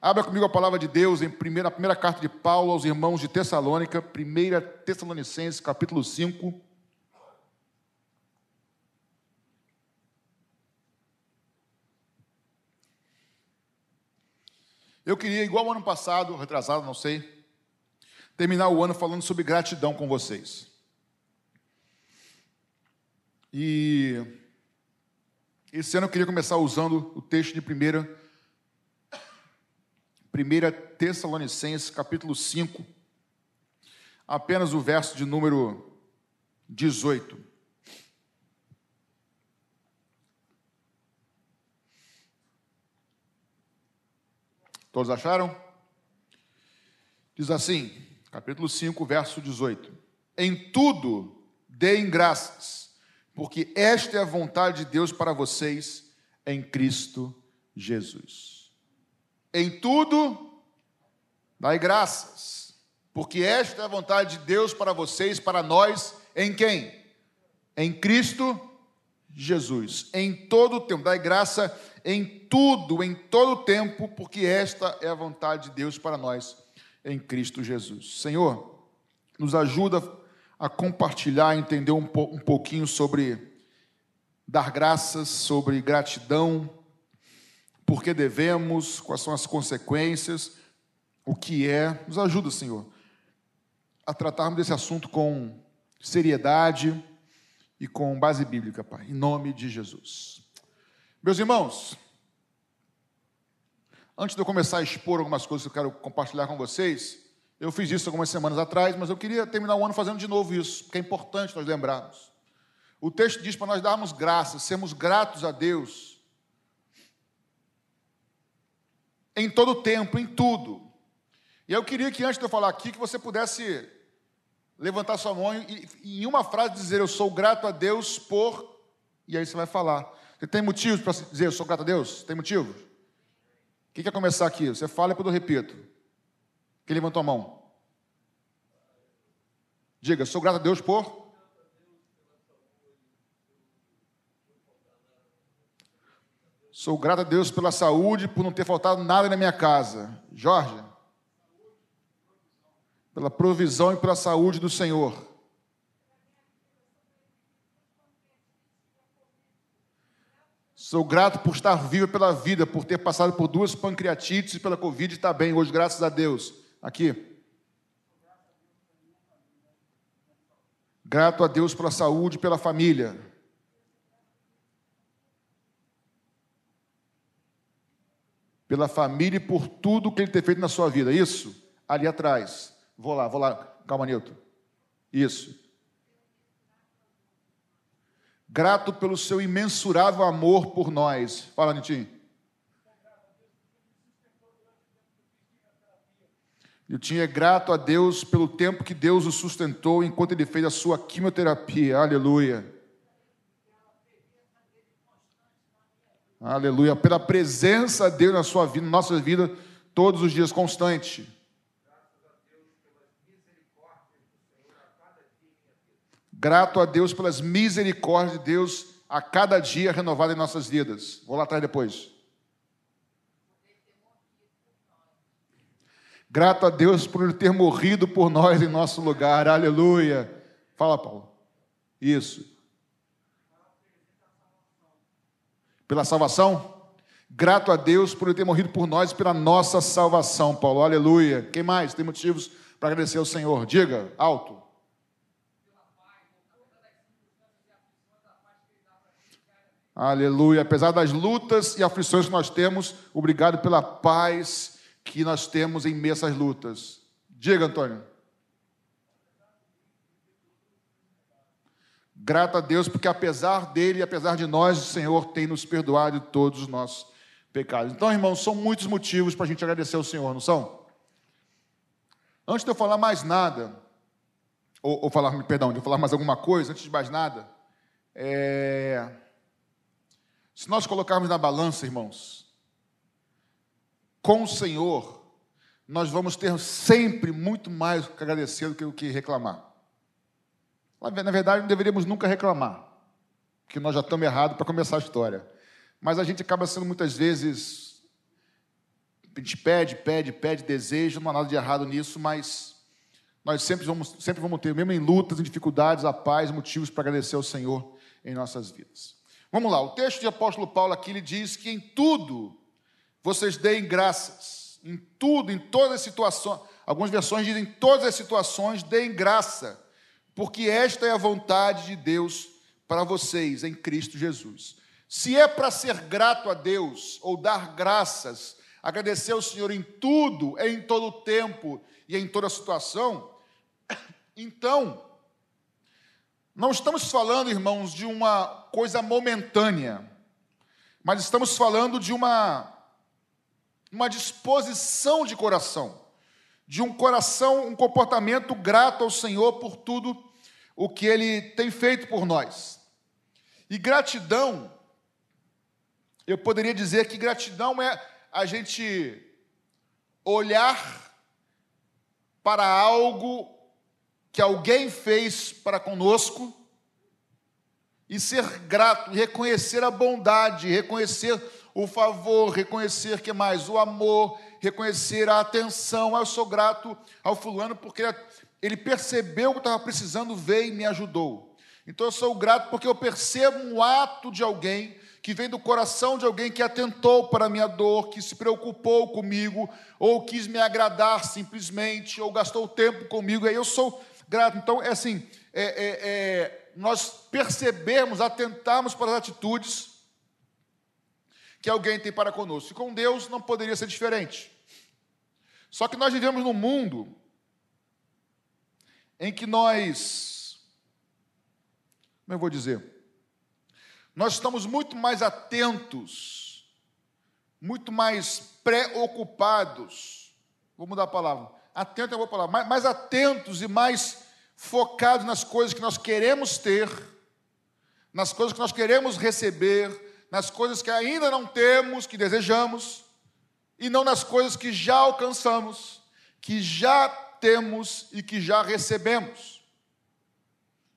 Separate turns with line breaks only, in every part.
Abra comigo a palavra de Deus em primeira, primeira carta de Paulo aos irmãos de Tessalônica, 1 Tessalonicenses, capítulo 5. Eu queria, igual ano passado, retrasado, não sei, terminar o ano falando sobre gratidão com vocês. E esse ano eu queria começar usando o texto de primeira 1 Tessalonicenses, capítulo 5, apenas o verso de número 18. Todos acharam? Diz assim, capítulo 5, verso 18: Em tudo deem graças, porque esta é a vontade de Deus para vocês em Cristo Jesus. Em tudo, dai graças, porque esta é a vontade de Deus para vocês, para nós, em quem? Em Cristo Jesus. Em todo o tempo, dai graça em tudo, em todo o tempo, porque esta é a vontade de Deus para nós, em Cristo Jesus. Senhor, nos ajuda a compartilhar, entender um, pouquinho sobre dar graças, sobre gratidão, por que devemos, quais são as consequências, o que é. Nos ajuda, Senhor, a tratarmos desse assunto com seriedade e com base bíblica, Pai, em nome de Jesus. Meus irmãos, antes de eu começar a expor algumas coisas que eu quero compartilhar com vocês, eu fiz isso algumas semanas atrás, mas eu queria terminar o ano fazendo de novo isso, porque é importante nós lembrarmos. O texto diz para nós darmos graças, sermos gratos a Deus em todo tempo, em tudo. E eu queria que antes de eu falar aqui, que você pudesse levantar sua mão e, em uma frase dizer: Eu sou grato a Deus por. E aí você vai falar. Você tem motivos para dizer: Eu sou grato a Deus? Tem motivos? Quem quer começar aqui? Você fala e depois eu repito. Quem levantou a mão? Diga: Sou grato a Deus por. Sou grato a Deus pela saúde, por não ter faltado nada na minha casa. Jorge? Pela provisão e pela saúde do Senhor. Sou grato por estar vivo pela vida, por ter passado por duas pancreatites e pela Covid e estar bem hoje, graças a Deus. Aqui. Grato a Deus pela saúde e pela família. Pela família e por tudo que ele tem feito na sua vida. Isso? Ali atrás. Vou lá, vou lá. Calma, Nilton. Isso. Grato pelo seu imensurável amor por nós. Fala, Nitinho. Nilton é grato a Deus pelo tempo que Deus o sustentou enquanto ele fez a sua quimioterapia. Aleluia. Aleluia. Pela presença de Deus na sua vida, na nossa vida, todos os dias constante. Grato a Deus pelas misericórdias de Deus a cada dia renovada em nossas vidas. Vou lá atrás depois. Grato a Deus por ele ter morrido por nós em nosso lugar. Aleluia. Fala, Paulo. Isso. Pela salvação? Grato a Deus por ele ter morrido por nós e pela nossa salvação, Paulo. Aleluia. Quem mais? Tem motivos para agradecer ao Senhor. Diga, alto. Aleluia. Apesar das lutas e aflições que nós temos, obrigado pela paz que nós temos em meio a essas lutas. Diga, Antônio. Grato a Deus, porque apesar dele e apesar de nós, o Senhor tem nos perdoado todos os nossos pecados. Então, irmãos, são muitos motivos para a gente agradecer ao Senhor, não são? Antes de eu falar mais nada, ou, ou falar, perdão, de eu falar mais alguma coisa, antes de mais nada, é... se nós colocarmos na balança, irmãos, com o Senhor, nós vamos ter sempre muito mais que agradecer do que o que reclamar. Na verdade, não deveríamos nunca reclamar, que nós já estamos errados para começar a história. Mas a gente acaba sendo muitas vezes a gente pede, pede, pede, deseja, não há nada de errado nisso, mas nós sempre vamos, sempre vamos ter, mesmo em lutas, em dificuldades, a paz, motivos para agradecer ao Senhor em nossas vidas. Vamos lá, o texto de apóstolo Paulo aqui ele diz que em tudo vocês deem graças, em tudo, em todas as situações. Algumas versões dizem em todas as situações deem graça, porque esta é a vontade de Deus para vocês em Cristo Jesus. Se é para ser grato a Deus ou dar graças, agradecer ao Senhor em tudo, em todo o tempo e em toda situação, então, não estamos falando, irmãos, de uma coisa momentânea, mas estamos falando de uma, uma disposição de coração, de um coração, um comportamento grato ao Senhor por tudo o que Ele tem feito por nós. E gratidão, eu poderia dizer que gratidão é a gente olhar para algo que alguém fez para conosco e ser grato, reconhecer a bondade, reconhecer o favor, reconhecer que mais o amor, reconhecer a atenção. Ah, eu sou grato ao fulano porque ele percebeu que estava precisando, veio e me ajudou. Então eu sou grato porque eu percebo um ato de alguém que vem do coração de alguém que atentou para a minha dor, que se preocupou comigo, ou quis me agradar simplesmente, ou gastou tempo comigo, aí eu sou grato. Então, é assim, é, é, é, nós percebemos, atentarmos para as atitudes que alguém tem para conosco. E com Deus não poderia ser diferente. Só que nós vivemos num mundo em que nós, como eu vou dizer, nós estamos muito mais atentos, muito mais preocupados. Vou mudar a palavra. Atento é uma palavra. Mais, mais atentos e mais focados nas coisas que nós queremos ter, nas coisas que nós queremos receber, nas coisas que ainda não temos, que desejamos, e não nas coisas que já alcançamos, que já temos e que já recebemos.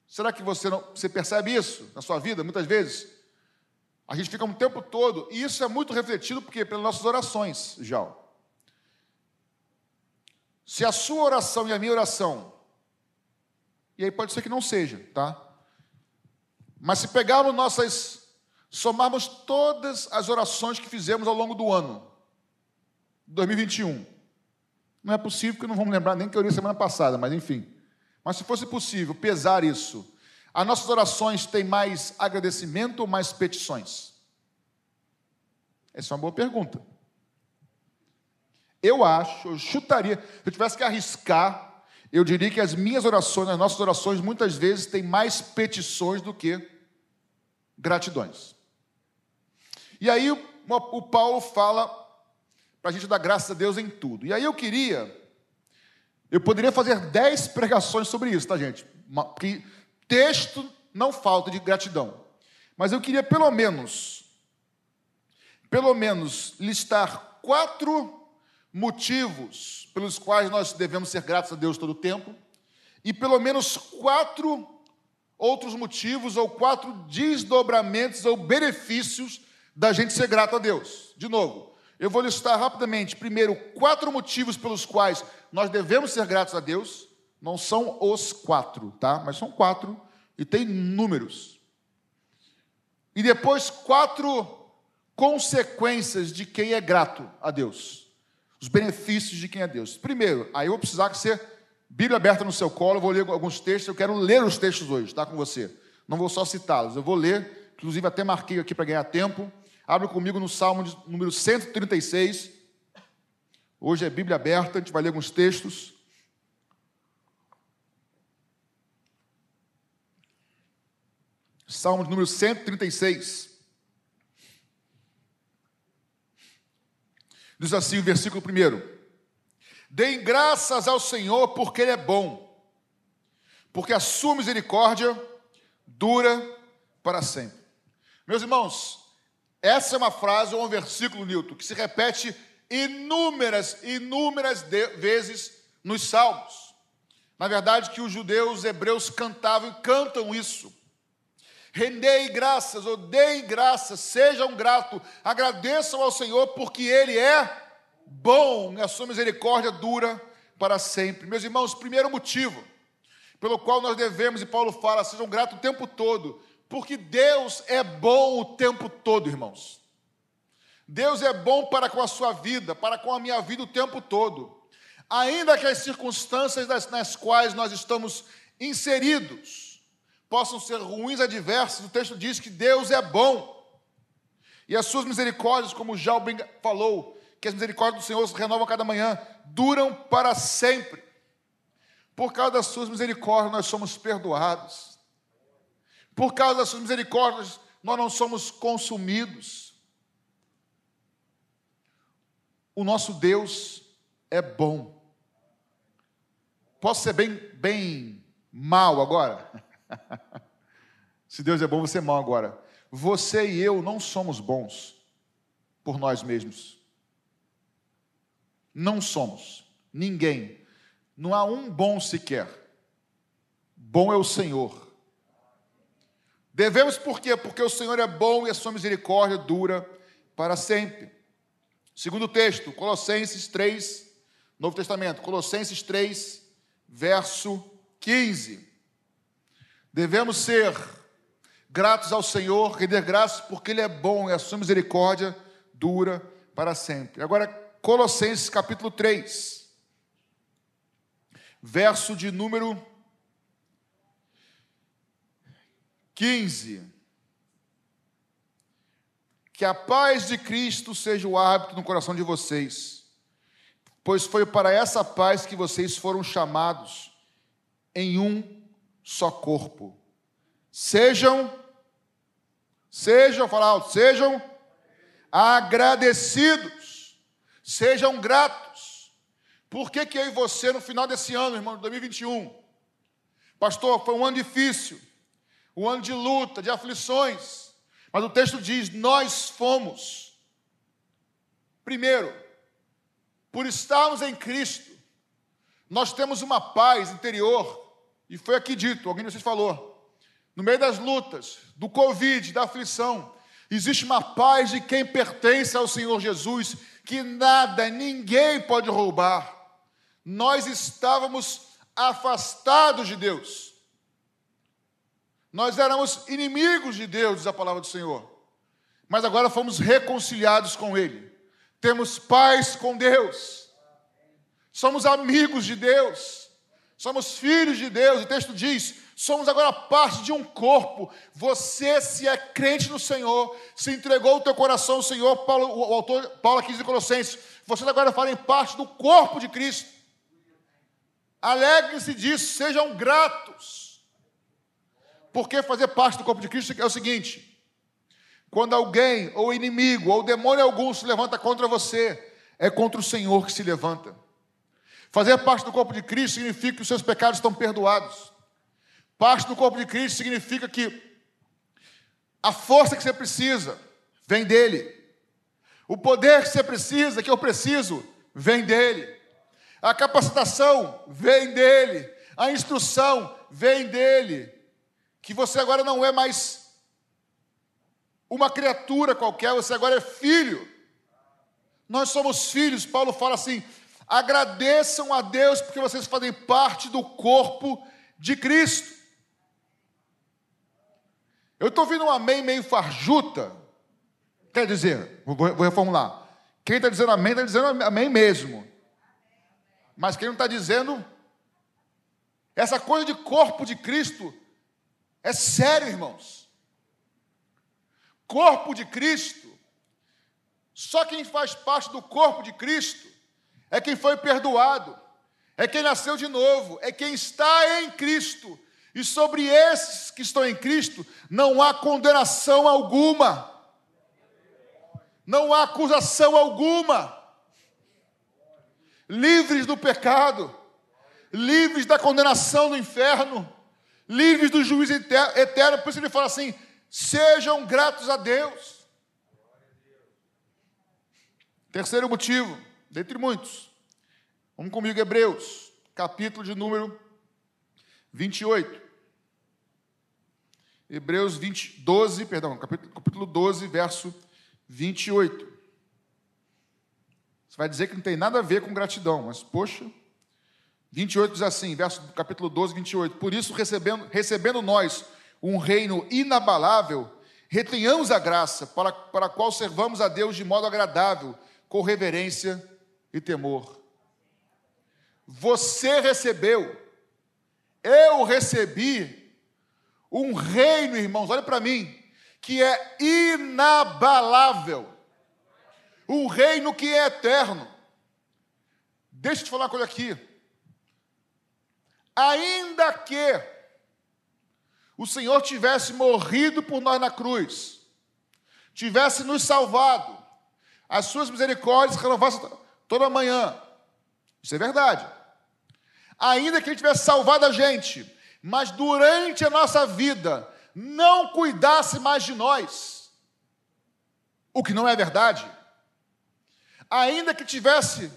Será que você não, você percebe isso na sua vida muitas vezes? A gente fica um tempo todo, e isso é muito refletido porque pelas nossas orações, já. Se a sua oração e a minha oração, e aí pode ser que não seja, tá? Mas se pegarmos nossas, somarmos todas as orações que fizemos ao longo do ano, 2021, não é possível que não vamos lembrar nem que eu orei semana passada, mas enfim. Mas se fosse possível pesar isso, as nossas orações têm mais agradecimento ou mais petições? Essa é uma boa pergunta. Eu acho, eu chutaria, se eu tivesse que arriscar, eu diria que as minhas orações, as nossas orações, muitas vezes têm mais petições do que gratidões. E aí o Paulo fala para a gente dar graças a Deus em tudo. E aí eu queria eu poderia fazer dez pregações sobre isso, tá, gente? Que texto não falta de gratidão. Mas eu queria pelo menos, pelo menos, listar quatro motivos pelos quais nós devemos ser gratos a Deus todo o tempo, e pelo menos quatro outros motivos ou quatro desdobramentos ou benefícios da gente ser grato a Deus. De novo, eu vou listar rapidamente, primeiro, quatro motivos pelos quais nós devemos ser gratos a Deus. Não são os quatro, tá? Mas são quatro e tem números. E depois, quatro consequências de quem é grato a Deus. Os benefícios de quem é Deus. Primeiro, aí eu vou precisar que você, Bíblia aberta no seu colo, eu vou ler alguns textos, eu quero ler os textos hoje, tá com você. Não vou só citá-los, eu vou ler, inclusive até marquei aqui para ganhar tempo. Abre comigo no Salmo de, número 136. Hoje é Bíblia aberta, a gente vai ler alguns textos. Salmo de número 136. Diz assim o versículo primeiro: Deem graças ao Senhor, porque Ele é bom, porque a sua misericórdia dura para sempre. Meus irmãos, essa é uma frase ou um versículo, Newton, que se repete inúmeras, inúmeras vezes nos Salmos. Na verdade, que os judeus os hebreus cantavam e cantam isso. Rendei graças, ou deem graças, sejam gratos, agradeçam ao Senhor, porque Ele é bom a sua misericórdia dura para sempre. Meus irmãos, primeiro motivo pelo qual nós devemos, e Paulo fala, sejam gratos o tempo todo, porque Deus é bom o tempo todo, irmãos. Deus é bom para com a sua vida, para com a minha vida o tempo todo. Ainda que as circunstâncias nas, quais nós estamos inseridos possam ser ruins, adversas, o texto diz que Deus é bom. E as suas misericórdias, como já o falou, que as misericórdias do Senhor se renovam a cada manhã, duram para sempre. Por causa das suas misericórdias, nós somos perdoados. Por causa das suas misericórdias, nós não somos consumidos. O nosso Deus é bom. Posso ser bem, bem mal agora? Se Deus é bom, você é mal agora. Você e eu não somos bons por nós mesmos. Não somos. Ninguém. Não há um bom sequer. Bom é o Senhor. Devemos por quê? Porque o Senhor é bom e a sua misericórdia dura para sempre. Segundo texto, Colossenses 3, Novo Testamento, Colossenses 3, verso 15. Devemos ser gratos ao Senhor, render graças porque Ele é bom e a sua misericórdia dura para sempre. Agora, Colossenses capítulo 3, verso de número 15. Que a paz de Cristo seja o hábito no coração de vocês, pois foi para essa paz que vocês foram chamados em um só corpo. Sejam, sejam, fala alto, sejam agradecidos, sejam gratos. Por que, que eu e você, no final desse ano, irmão, de 2021, pastor, foi um ano difícil, um ano de luta, de aflições, mas o texto diz: nós fomos, primeiro, por estarmos em Cristo, nós temos uma paz interior, e foi aqui dito, alguém de vocês falou, no meio das lutas, do Covid, da aflição, existe uma paz de quem pertence ao Senhor Jesus, que nada, ninguém pode roubar. Nós estávamos afastados de Deus. Nós éramos inimigos de Deus, diz a palavra do Senhor. Mas agora fomos reconciliados com Ele. Temos paz com Deus. Somos amigos de Deus. Somos filhos de Deus. O texto diz: somos agora parte de um corpo. Você, se é crente no Senhor, se entregou o teu coração ao Senhor, Paulo, o autor, Paulo aqui em Colossenses, vocês agora fazem parte do corpo de Cristo. Alegrem-se disso, sejam gratos. Porque fazer parte do corpo de Cristo é o seguinte: quando alguém, ou inimigo, ou demônio algum se levanta contra você, é contra o Senhor que se levanta. Fazer parte do corpo de Cristo significa que os seus pecados estão perdoados. Parte do corpo de Cristo significa que a força que você precisa vem dele. O poder que você precisa, que eu preciso, vem dele. A capacitação vem dele. A instrução vem dele que você agora não é mais uma criatura qualquer, você agora é filho. Nós somos filhos, Paulo fala assim: agradeçam a Deus porque vocês fazem parte do corpo de Cristo. Eu estou ouvindo um amém meio farjuta. Quer dizer, vou, reformular. Quem está dizendo amém, está dizendo amém mesmo. Mas quem não está dizendo, essa coisa de corpo de Cristo é sério, irmãos. Corpo de Cristo, só quem faz parte do corpo de Cristo é quem foi perdoado, é quem nasceu de novo, é quem está em Cristo. E sobre esses que estão em Cristo, não há condenação alguma, não há acusação alguma. Livres do pecado, livres da condenação do inferno livres do juízo eterno. Por isso ele fala assim: sejam gratos a Deus. Terceiro motivo, dentre muitos. Vamos comigo, Hebreus, capítulo de número 28. Hebreus 20, 12, perdão, capítulo, capítulo 12, verso 28. Você vai dizer que não tem nada a ver com gratidão, mas poxa. 28 diz assim, verso capítulo 12, 28. Por isso, recebendo, recebendo nós um reino inabalável, retenhamos a graça para, para a qual servamos a Deus de modo agradável, com reverência e temor. Você recebeu, eu recebi um reino, irmãos, olha para mim, que é inabalável, um reino que é eterno. Deixa eu te falar uma coisa aqui. Ainda que o Senhor tivesse morrido por nós na cruz, tivesse nos salvado, as suas misericórdias renovassem toda manhã. Isso é verdade. Ainda que Ele tivesse salvado a gente, mas durante a nossa vida não cuidasse mais de nós, o que não é verdade. Ainda que tivesse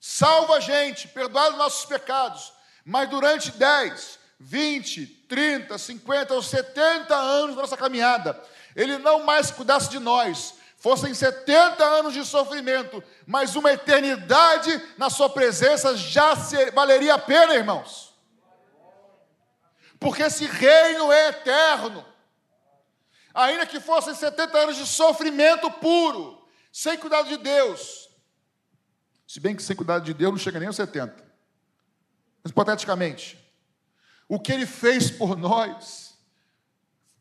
salvo a gente, perdoado nossos pecados, mas durante 10, 20, 30, 50 ou 70 anos da nossa caminhada, Ele não mais cuidasse de nós, fossem 70 anos de sofrimento, mas uma eternidade na Sua presença já valeria a pena, irmãos. Porque esse reino é eterno. Ainda que fossem 70 anos de sofrimento puro, sem cuidado de Deus. Se bem que sem cuidado de Deus não chega nem aos 70 hipoteticamente, o que ele fez por nós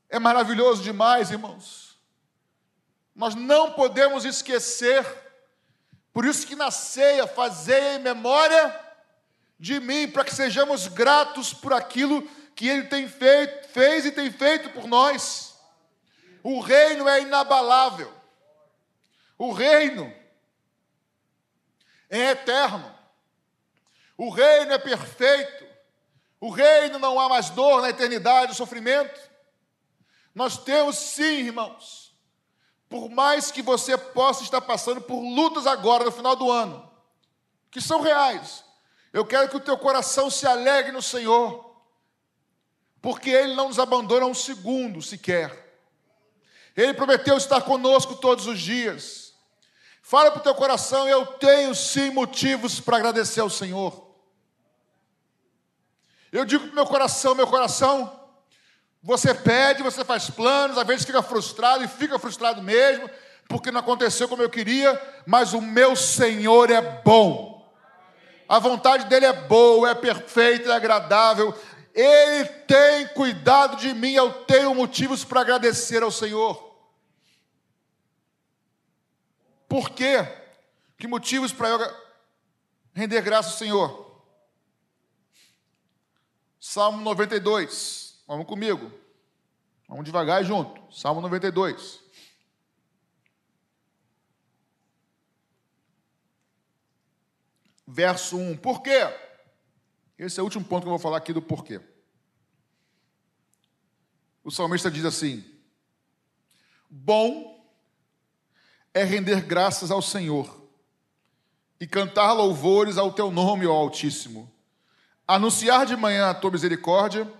é maravilhoso demais, irmãos. Nós não podemos esquecer, por isso que na ceia, fazei em memória de mim, para que sejamos gratos por aquilo que ele tem feito, fez e tem feito por nós. O reino é inabalável. O reino é eterno. O reino é perfeito. O reino não há mais dor na eternidade, sofrimento. Nós temos sim, irmãos. Por mais que você possa estar passando por lutas agora no final do ano, que são reais. Eu quero que o teu coração se alegre no Senhor, porque Ele não nos abandona um segundo sequer. Ele prometeu estar conosco todos os dias. Fala para o teu coração, eu tenho sim motivos para agradecer ao Senhor. Eu digo para o meu coração, meu coração, você pede, você faz planos, às vezes fica frustrado e fica frustrado mesmo, porque não aconteceu como eu queria, mas o meu Senhor é bom. A vontade dele é boa, é perfeita, é agradável. Ele tem cuidado de mim, eu tenho motivos para agradecer ao Senhor. Por quê? Que motivos para eu render graça ao Senhor? Salmo 92. Vamos comigo. Vamos devagar e junto. Salmo 92. Verso 1. Por quê? Esse é o último ponto que eu vou falar aqui do porquê. O salmista diz assim: Bom é render graças ao Senhor e cantar louvores ao teu nome, ó Altíssimo anunciar de manhã a tua misericórdia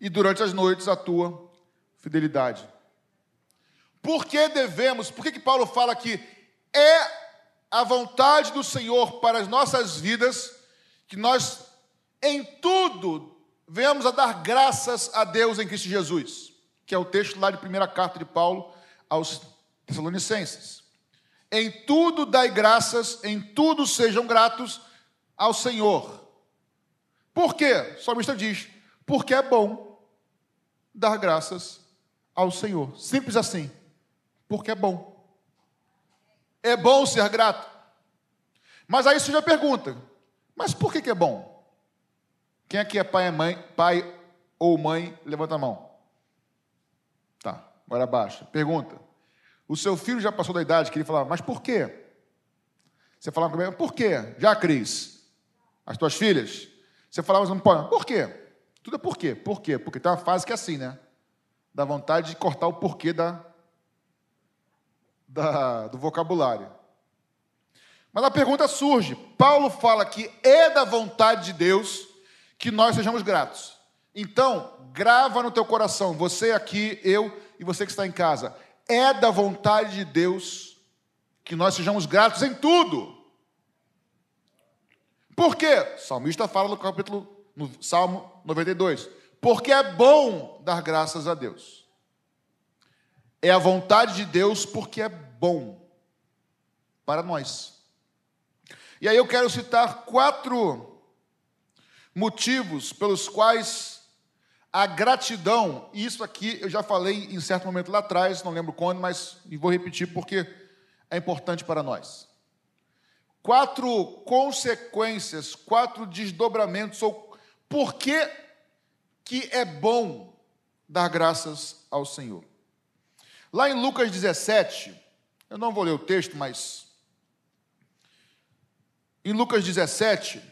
e durante as noites a tua fidelidade. Por que devemos, por que, que Paulo fala que é a vontade do Senhor para as nossas vidas que nós, em tudo, venhamos a dar graças a Deus em Cristo Jesus, que é o texto lá de primeira carta de Paulo aos Tessalonicenses. Em tudo dai graças, em tudo sejam gratos ao Senhor por quê? O salmista diz: porque é bom dar graças ao Senhor. Simples assim. Porque é bom. É bom ser grato. Mas aí você já pergunta: mas por que, que é bom? Quem aqui é pai, mãe, pai ou mãe, levanta a mão. Tá, agora baixa. Pergunta: o seu filho já passou da idade que ele falava, mas por quê? Você falava comigo, por quê? Já, Cris? As tuas filhas? Você falava assim, por quê? Tudo é por quê? Por quê? Porque tem uma fase que é assim, né? Dá vontade de cortar o porquê da, da, do vocabulário. Mas a pergunta surge: Paulo fala que é da vontade de Deus que nós sejamos gratos. Então, grava no teu coração, você aqui, eu e você que está em casa, é da vontade de Deus que nós sejamos gratos em tudo. Por quê? O salmista fala no capítulo, no Salmo 92. Porque é bom dar graças a Deus. É a vontade de Deus porque é bom para nós. E aí eu quero citar quatro motivos pelos quais a gratidão, isso aqui eu já falei em certo momento lá atrás, não lembro quando, mas vou repetir porque é importante para nós. Quatro consequências, quatro desdobramentos, ou por que, que é bom dar graças ao Senhor. Lá em Lucas 17, eu não vou ler o texto, mas em Lucas 17,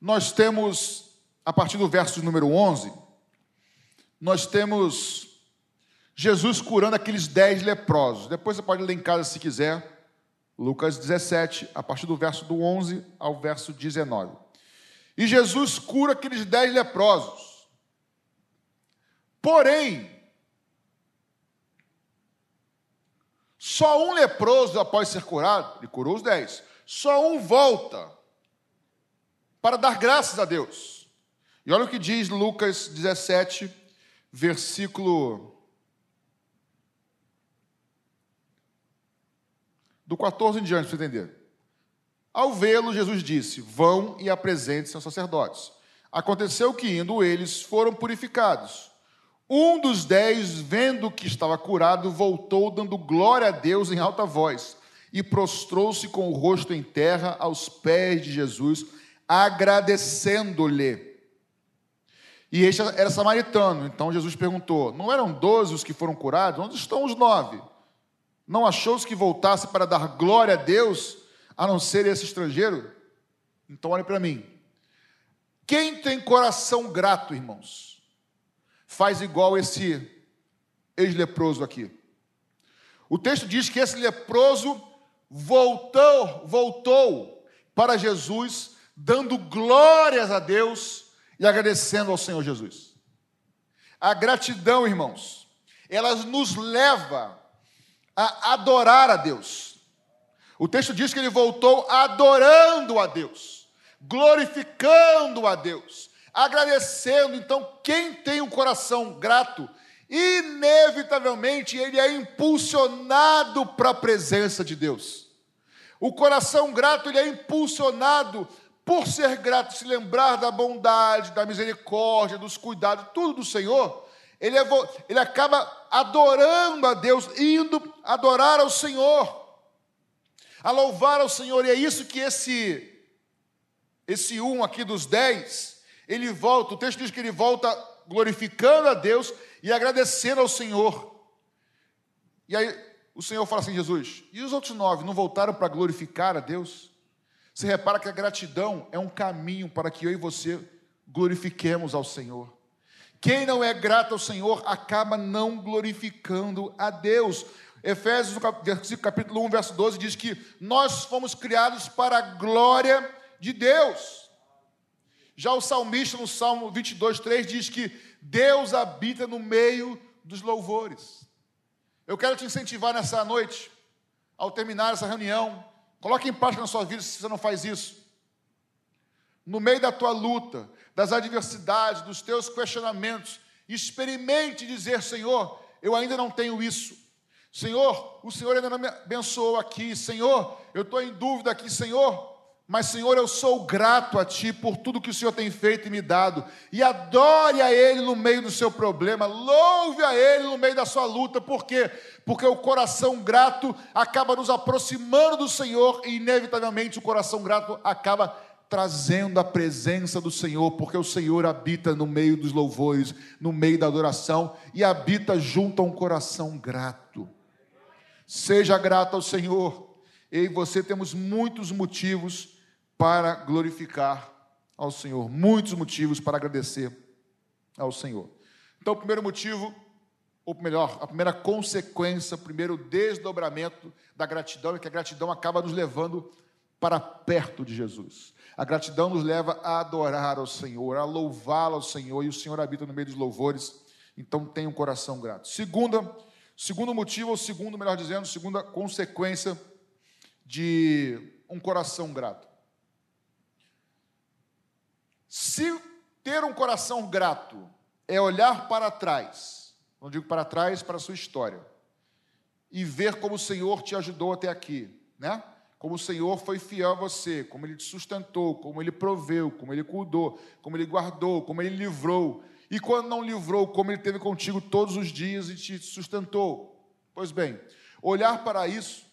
nós temos, a partir do verso número 11, nós temos Jesus curando aqueles dez leprosos. Depois você pode ler em casa se quiser. Lucas 17, a partir do verso do 11 ao verso 19. E Jesus cura aqueles dez leprosos. Porém, só um leproso, após ser curado, ele curou os dez, só um volta para dar graças a Deus. E olha o que diz Lucas 17, versículo do 14 em diante, para você entender. Ao vê-lo, Jesus disse: Vão e apresentem-se aos sacerdotes. Aconteceu que, indo eles, foram purificados. Um dos dez, vendo que estava curado, voltou, dando glória a Deus em alta voz, e prostrou-se com o rosto em terra aos pés de Jesus, agradecendo-lhe. E este era samaritano. Então Jesus perguntou: Não eram doze os que foram curados? Onde estão os nove? Não achou os que voltasse para dar glória a Deus, a não ser esse estrangeiro? Então olhe para mim. Quem tem coração grato, irmãos, faz igual esse ex-leproso aqui. O texto diz que esse leproso voltou, voltou para Jesus, dando glórias a Deus e agradecendo ao Senhor Jesus. A gratidão, irmãos, ela nos leva a adorar a Deus. O texto diz que ele voltou adorando a Deus, glorificando a Deus, agradecendo. Então, quem tem um coração grato, inevitavelmente ele é impulsionado para a presença de Deus. O coração grato ele é impulsionado por ser grato, se lembrar da bondade, da misericórdia, dos cuidados, tudo do Senhor ele, é, ele acaba adorando a Deus, indo adorar ao Senhor, a louvar ao Senhor, e é isso que esse, esse um aqui dos dez, ele volta, o texto diz que ele volta glorificando a Deus e agradecendo ao Senhor. E aí o Senhor fala assim: Jesus, e os outros nove não voltaram para glorificar a Deus? Você repara que a gratidão é um caminho para que eu e você glorifiquemos ao Senhor. Quem não é grato ao Senhor acaba não glorificando a Deus. Efésios, capítulo 1, verso 12, diz que nós fomos criados para a glória de Deus. Já o salmista, no Salmo 22, 3, diz que Deus habita no meio dos louvores. Eu quero te incentivar nessa noite, ao terminar essa reunião, coloque em prática na sua vida se você não faz isso. No meio da tua luta, das adversidades, dos teus questionamentos. Experimente dizer: Senhor, eu ainda não tenho isso. Senhor, o Senhor ainda não me abençoou aqui. Senhor, eu estou em dúvida aqui, Senhor. Mas, Senhor, eu sou grato a Ti por tudo que o Senhor tem feito e me dado. E adore a Ele no meio do seu problema, louve a Ele no meio da sua luta. Por quê? Porque o coração grato acaba nos aproximando do Senhor e, inevitavelmente, o coração grato acaba trazendo a presença do Senhor, porque o Senhor habita no meio dos louvores, no meio da adoração e habita junto a um coração grato. Seja grato ao Senhor. Eu e você temos muitos motivos para glorificar ao Senhor, muitos motivos para agradecer ao Senhor. Então, o primeiro motivo, ou melhor, a primeira consequência, o primeiro desdobramento da gratidão é que a gratidão acaba nos levando para perto de Jesus. A gratidão nos leva a adorar ao Senhor, a louvá-lo ao Senhor, e o Senhor habita no meio dos louvores, então tenha um coração grato. Segunda, segundo motivo, ou segundo, melhor dizendo, segunda consequência de um coração grato. Se ter um coração grato é olhar para trás, não digo para trás, para a sua história, e ver como o Senhor te ajudou até aqui, né? Como o Senhor foi fiel a você, como Ele te sustentou, como Ele proveu, como Ele cuidou, como Ele guardou, como Ele livrou. E quando não livrou, como Ele teve contigo todos os dias e te sustentou. Pois bem, olhar para isso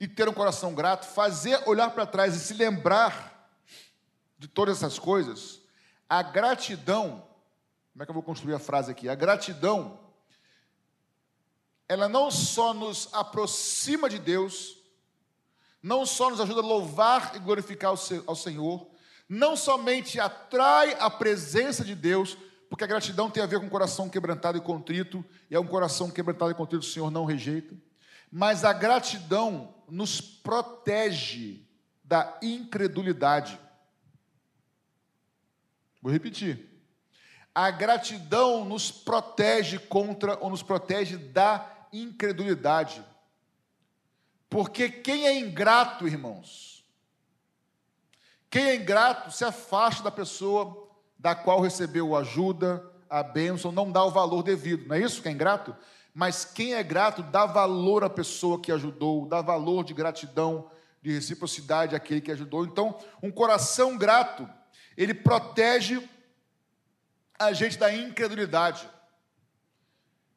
e ter um coração grato, fazer olhar para trás e se lembrar de todas essas coisas, a gratidão, como é que eu vou construir a frase aqui? A gratidão, ela não só nos aproxima de Deus, não só nos ajuda a louvar e glorificar ao Senhor, não somente atrai a presença de Deus, porque a gratidão tem a ver com o coração quebrantado e contrito, e é um coração quebrantado e contrito o Senhor não rejeita, mas a gratidão nos protege da incredulidade. Vou repetir. A gratidão nos protege contra ou nos protege da incredulidade. Porque quem é ingrato, irmãos, quem é ingrato se afasta da pessoa da qual recebeu ajuda, a bênção, não dá o valor devido. Não é isso que é ingrato? Mas quem é grato dá valor à pessoa que ajudou, dá valor de gratidão, de reciprocidade àquele que ajudou. Então, um coração grato, ele protege a gente da incredulidade.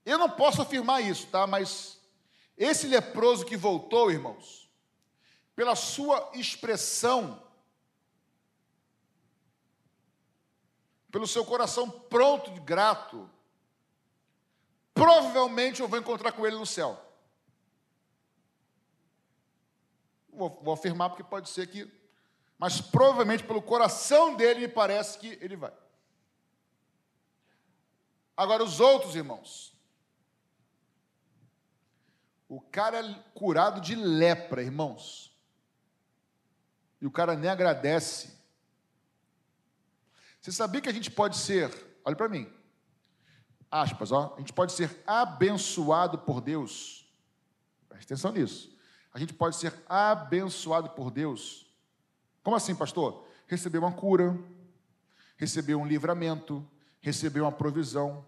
Eu não posso afirmar isso, tá? Mas esse leproso que voltou, irmãos, pela sua expressão, pelo seu coração pronto de grato, provavelmente eu vou encontrar com ele no céu. Vou, vou, afirmar porque pode ser que, mas provavelmente pelo coração dele me parece que ele vai. Agora os outros irmãos, o cara é curado de lepra, irmãos, e o cara nem agradece. Você sabia que a gente pode ser, olha para mim, aspas, ó, a gente pode ser abençoado por Deus. Preste atenção nisso. A gente pode ser abençoado por Deus. Como assim, pastor? Receber uma cura, receber um livramento, receber uma provisão,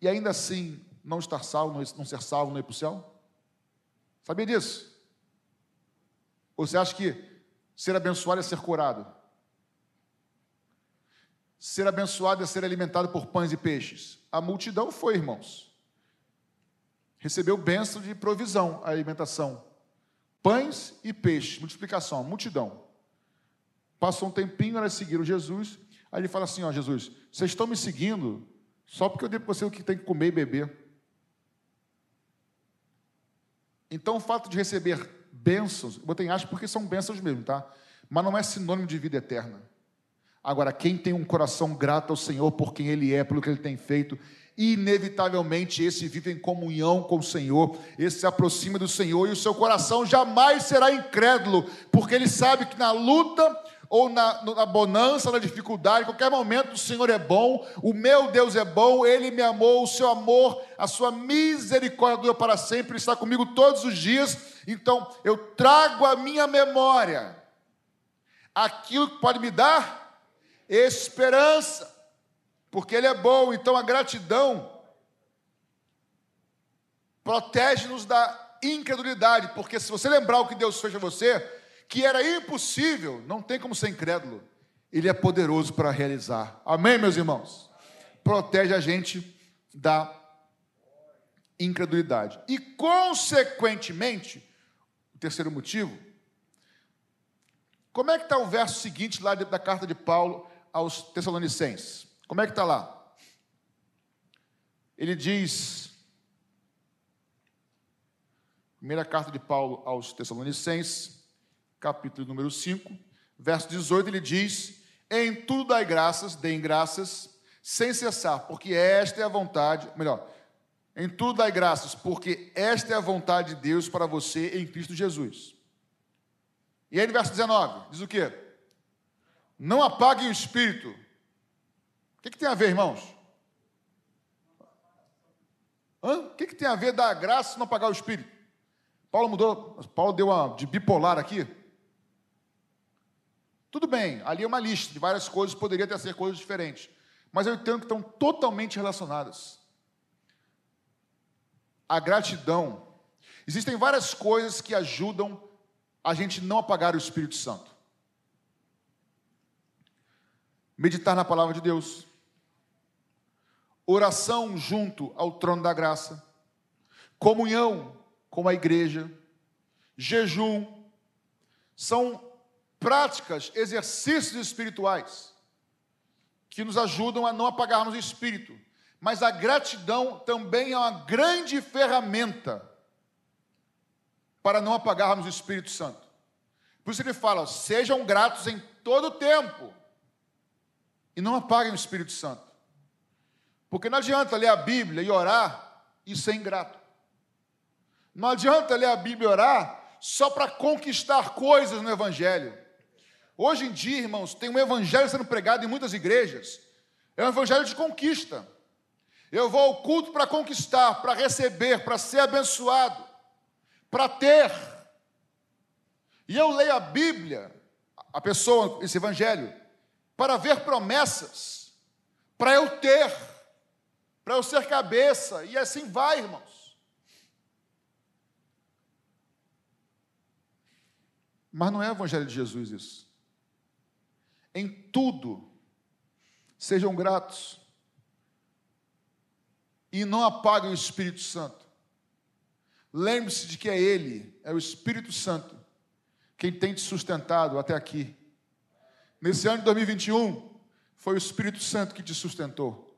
e ainda assim não estar salvo, não ser salvo, não ir para o céu? Sabia disso? Ou você acha que ser abençoado é ser curado? Ser abençoado é ser alimentado por pães e peixes. A multidão foi, irmãos. Recebeu bênção de provisão, a alimentação. Pães e peixes, multiplicação, multidão. Passou um tempinho, elas seguiram Jesus. Aí ele fala assim: Ó, Jesus, vocês estão me seguindo só porque eu dei para você o que tem que comer e beber. Então, o fato de receber bênçãos, eu botei aspas porque são bênçãos mesmo, tá? Mas não é sinônimo de vida eterna. Agora, quem tem um coração grato ao Senhor por quem Ele é, pelo que Ele tem feito, inevitavelmente esse vive em comunhão com o Senhor, esse se aproxima do Senhor e o seu coração jamais será incrédulo, porque ele sabe que na luta ou na, na bonança, na dificuldade, em qualquer momento o Senhor é bom, o meu Deus é bom, Ele me amou, o seu amor, a sua misericórdia dura para sempre, está comigo todos os dias, então eu trago a minha memória aquilo que pode me dar esperança, porque Ele é bom, então a gratidão protege-nos da incredulidade, porque se você lembrar o que Deus fez a você, que era impossível, não tem como ser incrédulo, Ele é poderoso para realizar. Amém, meus irmãos? Protege a gente da incredulidade. E, consequentemente, o terceiro motivo, como é que está o verso seguinte lá da carta de Paulo aos Tessalonicenses. Como é que está lá? Ele diz, primeira carta de Paulo aos Tessalonicenses, capítulo número 5, verso 18, ele diz: Em tudo dai graças, deem graças, sem cessar, porque esta é a vontade, melhor, em tudo dai graças, porque esta é a vontade de Deus para você em Cristo Jesus. E aí no verso 19, diz o quê? Não apaguem o espírito. O que, que tem a ver, irmãos? Hã? O que, que tem a ver dar graça e não apagar o espírito? Paulo mudou, Paulo deu uma de bipolar aqui. Tudo bem, ali é uma lista de várias coisas, poderia ter ser coisas diferentes. Mas eu entendo que estão totalmente relacionadas. A gratidão. Existem várias coisas que ajudam a gente não apagar o Espírito Santo. Meditar na palavra de Deus. Oração junto ao trono da graça. Comunhão com a igreja. Jejum. São práticas, exercícios espirituais que nos ajudam a não apagarmos o espírito. Mas a gratidão também é uma grande ferramenta para não apagarmos o Espírito Santo. Por isso ele fala: sejam gratos em todo o tempo e não apaguem o Espírito Santo. Porque não adianta ler a Bíblia e orar e ser ingrato. Não adianta ler a Bíblia e orar só para conquistar coisas no Evangelho. Hoje em dia, irmãos, tem um evangelho sendo pregado em muitas igrejas. É um evangelho de conquista. Eu vou ao culto para conquistar, para receber, para ser abençoado, para ter. E eu leio a Bíblia, a pessoa, esse evangelho, para ver promessas, para eu ter, para eu ser cabeça, e assim vai, irmãos. Mas não é o evangelho de Jesus isso. Em tudo, sejam gratos. E não apaguem o Espírito Santo. Lembre-se de que é Ele, é o Espírito Santo, quem tem te sustentado até aqui. Nesse ano de 2021, foi o Espírito Santo que te sustentou.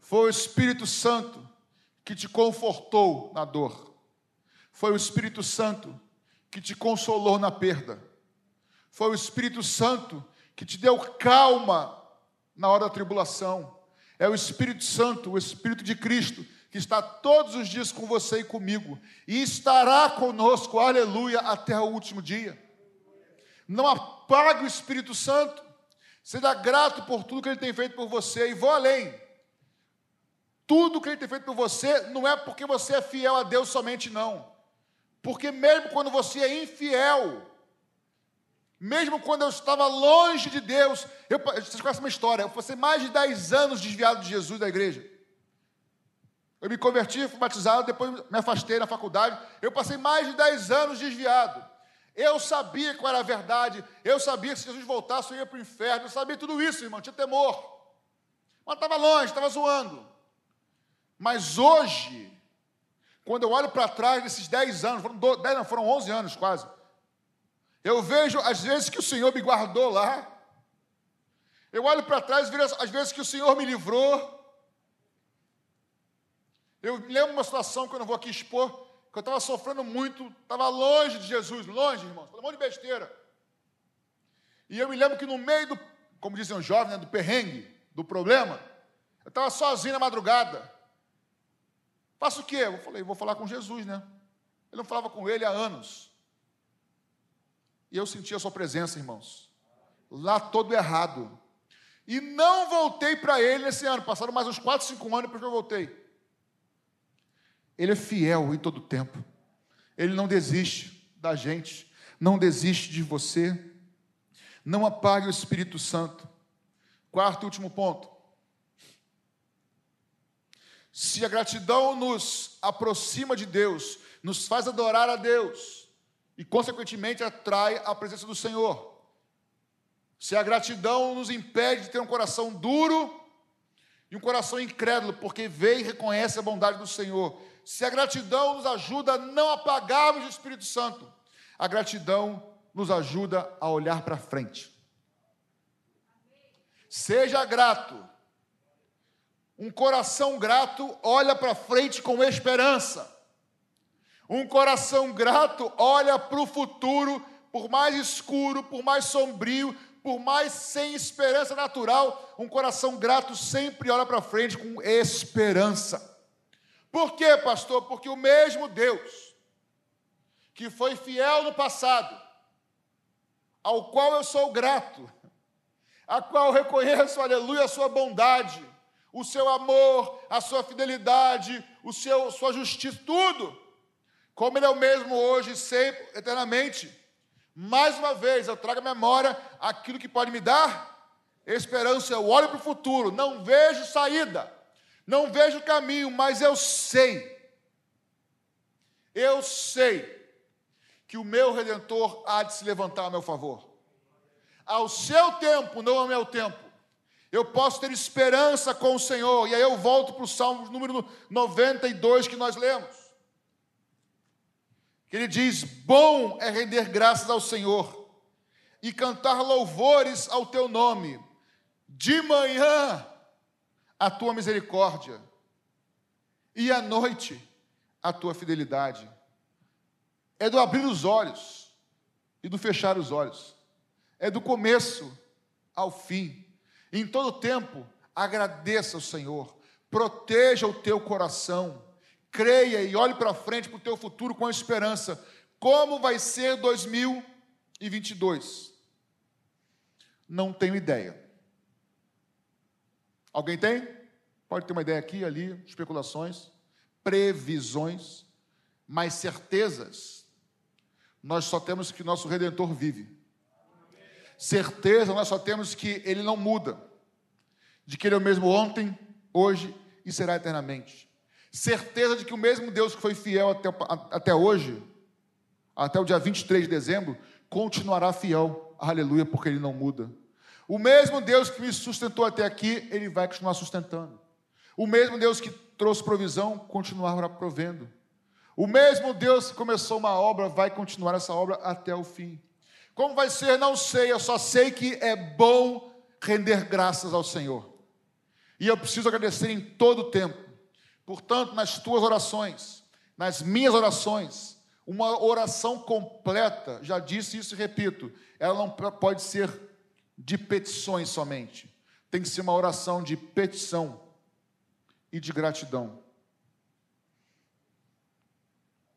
Foi o Espírito Santo que te confortou na dor. Foi o Espírito Santo que te consolou na perda. Foi o Espírito Santo que te deu calma na hora da tribulação. É o Espírito Santo, o Espírito de Cristo, que está todos os dias com você e comigo, e estará conosco, aleluia, até o último dia. Não apague o Espírito Santo, seja grato por tudo que ele tem feito por você, e vou além. Tudo que ele tem feito por você não é porque você é fiel a Deus somente, não. Porque mesmo quando você é infiel, mesmo quando eu estava longe de Deus, eu, vocês conhecem uma história, eu passei mais de 10 anos desviado de Jesus da igreja. Eu me converti, fui batizado, depois me afastei na faculdade. Eu passei mais de 10 anos desviado. Eu sabia qual era a verdade, eu sabia que se Jesus voltasse eu ia para o inferno, eu sabia tudo isso, irmão, tinha temor. Mas estava longe, estava zoando. Mas hoje, quando eu olho para trás desses 10 anos, foram, 10, não, foram 11 anos quase, eu vejo as vezes que o Senhor me guardou lá. Eu olho para trás e vejo as vezes que o Senhor me livrou. Eu lembro uma situação que eu não vou aqui expor, que eu estava sofrendo muito, estava longe de Jesus, longe, irmãos, um monte de besteira. E eu me lembro que no meio do, como dizem os jovens, né, do perrengue, do problema, eu estava sozinho na madrugada. Faço o quê? Eu falei, vou falar com Jesus, né? Eu não falava com ele há anos. E eu senti a sua presença, irmãos. Lá todo errado. E não voltei para ele nesse ano. Passaram mais uns 4, 5 anos depois que eu voltei. Ele é fiel em todo tempo. Ele não desiste da gente. Não desiste de você. Não apague o Espírito Santo. Quarto e último ponto. Se a gratidão nos aproxima de Deus, nos faz adorar a Deus, e, consequentemente, atrai a presença do Senhor. Se a gratidão nos impede de ter um coração duro e um coração incrédulo, porque vê e reconhece a bondade do Senhor. Se a gratidão nos ajuda a não apagarmos o Espírito Santo, a gratidão nos ajuda a olhar para frente. Seja grato. Um coração grato olha para frente com esperança. Um coração grato olha para o futuro, por mais escuro, por mais sombrio, por mais sem esperança natural, um coração grato sempre olha para frente com esperança. Por quê, pastor? Porque o mesmo Deus que foi fiel no passado, ao qual eu sou grato, a qual reconheço, aleluia, a sua bondade, o seu amor, a sua fidelidade, o seu sua justiça, tudo como Ele é o mesmo hoje, sempre, eternamente. Mais uma vez, eu trago à memória aquilo que pode me dar esperança. Eu olho para o futuro, não vejo saída, não vejo caminho, mas eu sei, eu sei que o meu redentor há de se levantar a meu favor. Ao seu tempo, não ao meu tempo. Eu posso ter esperança com o Senhor. E aí eu volto para o Salmo número 92 que nós lemos. Que ele diz: Bom é render graças ao Senhor e cantar louvores ao teu nome. De manhã, a tua misericórdia, e à noite, a tua fidelidade. É do abrir os olhos e do fechar os olhos. É do começo ao fim. Em todo tempo, agradeça ao Senhor, proteja o teu coração, creia e olhe para frente para o teu futuro com esperança. Como vai ser 2022? Não tenho ideia. Alguém tem? Pode ter uma ideia aqui, ali, especulações, previsões, mas certezas. Nós só temos que nosso redentor vive. Certeza nós só temos que ele não muda, de que ele é o mesmo ontem, hoje e será eternamente. Certeza de que o mesmo Deus que foi fiel até, até hoje, até o dia 23 de dezembro, continuará fiel, aleluia, porque ele não muda. O mesmo Deus que me sustentou até aqui, ele vai continuar sustentando. O mesmo Deus que trouxe provisão, continuará provendo. O mesmo Deus que começou uma obra, vai continuar essa obra até o fim. Como vai ser, não sei, eu só sei que é bom render graças ao Senhor. E eu preciso agradecer em todo o tempo. Portanto, nas tuas orações, nas minhas orações, uma oração completa, já disse isso e repito, ela não pode ser de petições somente. Tem que ser uma oração de petição e de gratidão.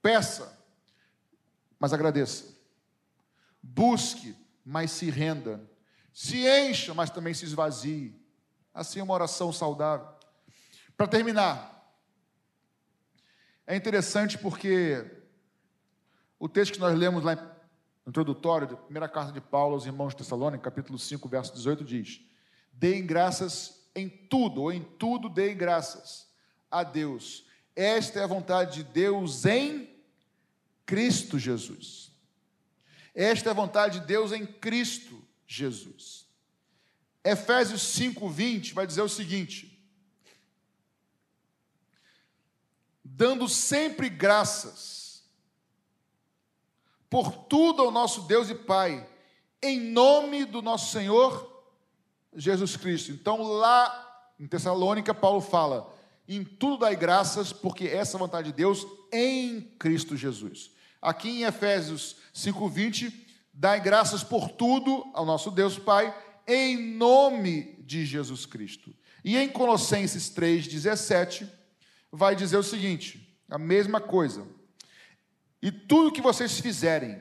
Peça, mas agradeça. Busque, mas se renda. Se encha, mas também se esvazie. Assim é uma oração saudável. Para terminar, é interessante porque o texto que nós lemos lá no introdutório da primeira carta de Paulo aos irmãos de Tessalônica, capítulo 5, verso 18, diz: Deem graças em tudo, ou em tudo deem graças a Deus. Esta é a vontade de Deus em Cristo Jesus. Esta é a vontade de Deus em Cristo Jesus. Efésios 5:20 vai dizer o seguinte: dando sempre graças por tudo ao nosso Deus e Pai, em nome do nosso Senhor Jesus Cristo. Então, lá em Tessalônica, Paulo fala: em tudo dai graças, porque essa é vontade de Deus em Cristo Jesus. Aqui em Efésios 5:20, dai graças por tudo ao nosso Deus Pai, em nome de Jesus Cristo. E em Colossenses 3:17 vai dizer o seguinte, a mesma coisa. E tudo que vocês fizerem,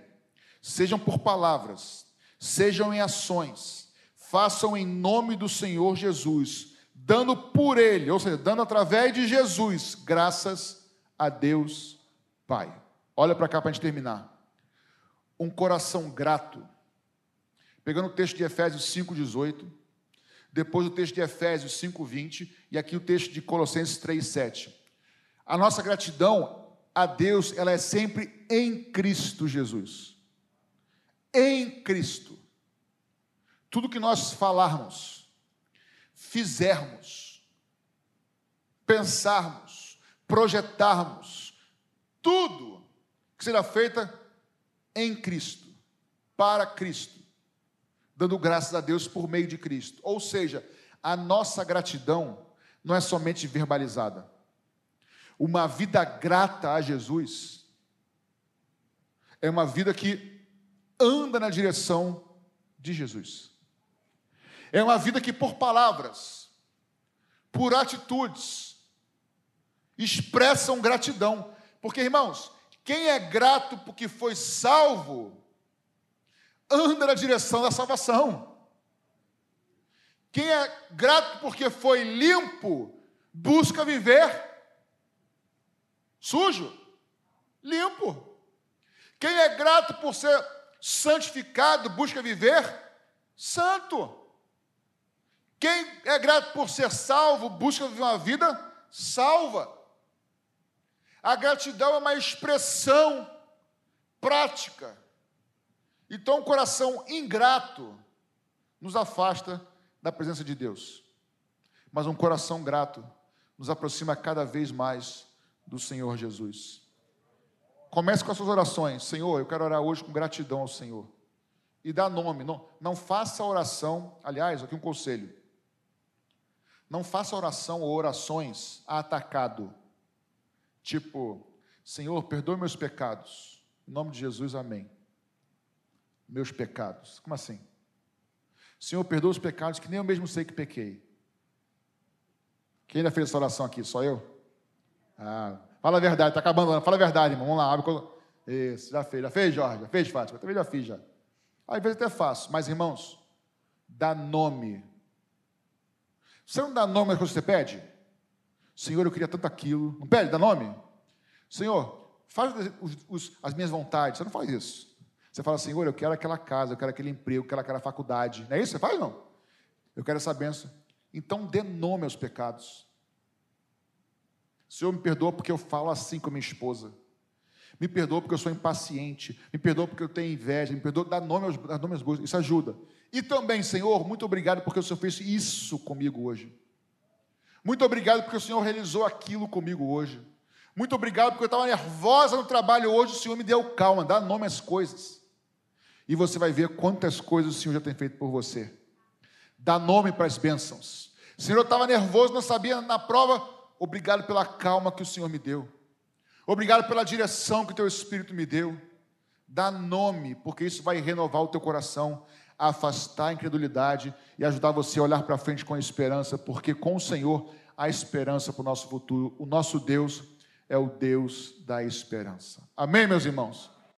sejam por palavras, sejam em ações, façam em nome do Senhor Jesus, dando por ele, ou seja, dando através de Jesus, graças a Deus Pai. Olha para cá para a gente terminar. Um coração grato. Pegando o texto de Efésios 5,18, depois o texto de Efésios 5,20 e aqui o texto de Colossenses 3,7. A nossa gratidão a Deus, ela é sempre em Cristo Jesus. Em Cristo. Tudo que nós falarmos, fizermos, pensarmos, projetarmos, tudo que será feita em Cristo, para Cristo, dando graças a Deus por meio de Cristo. Ou seja, a nossa gratidão não é somente verbalizada. Uma vida grata a Jesus é uma vida que anda na direção de Jesus. É uma vida que, por palavras, por atitudes, expressam gratidão. Porque, irmãos, quem é grato porque foi salvo, anda na direção da salvação. Quem é grato porque foi limpo, busca viver sujo, limpo. Quem é grato por ser santificado busca viver santo. Quem é grato por ser salvo busca viver uma vida salva. A gratidão é uma expressão prática. Então, o coração ingrato nos afasta da presença de Deus. Mas um coração grato nos aproxima cada vez mais do Senhor Jesus. Comece com as suas orações. Senhor, eu quero orar hoje com gratidão ao Senhor. E dá nome. Não, não faça a oração. Aliás, aqui um conselho. Não faça oração ou orações atacado. Tipo, Senhor, perdoe meus pecados. Em nome de Jesus, amém. Meus pecados. Como assim? Senhor, perdoa os pecados que nem eu mesmo sei que pequei. Quem ainda fez essa oração aqui? Só eu? Ah, fala a verdade, está acabando. Fala a verdade, irmão. Vamos lá, abre. Isso, já fez. Já fez, Jorge? Já fez, Fátima? Também já fiz, já. Às vezes até faço. Mas, irmãos, dá nome. Você não dá nome às coisas que você pede? Senhor, eu queria tanto aquilo. Não pede, dá nome? Senhor, faz os, os, as minhas vontades. Você não faz isso. Você fala, Senhor, eu quero aquela casa, eu quero aquele emprego, eu quero aquela faculdade. Não é isso você faz, não? Eu quero essa benção. Então dê nome aos pecados. Senhor, me perdoa porque eu falo assim com minha esposa. Me perdoa porque eu sou impaciente. Me perdoa porque eu tenho inveja. Me perdoa, dá nome aos, dá nome aos bois. Isso ajuda. E também, Senhor, muito obrigado porque o Senhor fez isso comigo hoje. Muito obrigado porque o Senhor realizou aquilo comigo hoje. Muito obrigado porque eu estava nervosa no trabalho hoje. O Senhor me deu calma. Dá nome às coisas e você vai ver quantas coisas o Senhor já tem feito por você. Dá nome para as bênçãos. Senhor estava nervoso, não sabia na prova. Obrigado pela calma que o Senhor me deu. Obrigado pela direção que o teu Espírito me deu. Dá nome, porque isso vai renovar o teu coração, afastar a incredulidade e ajudar você a olhar para frente com esperança, porque com o Senhor há esperança para o nosso futuro. O nosso Deus é o Deus da esperança. Amém, meus irmãos?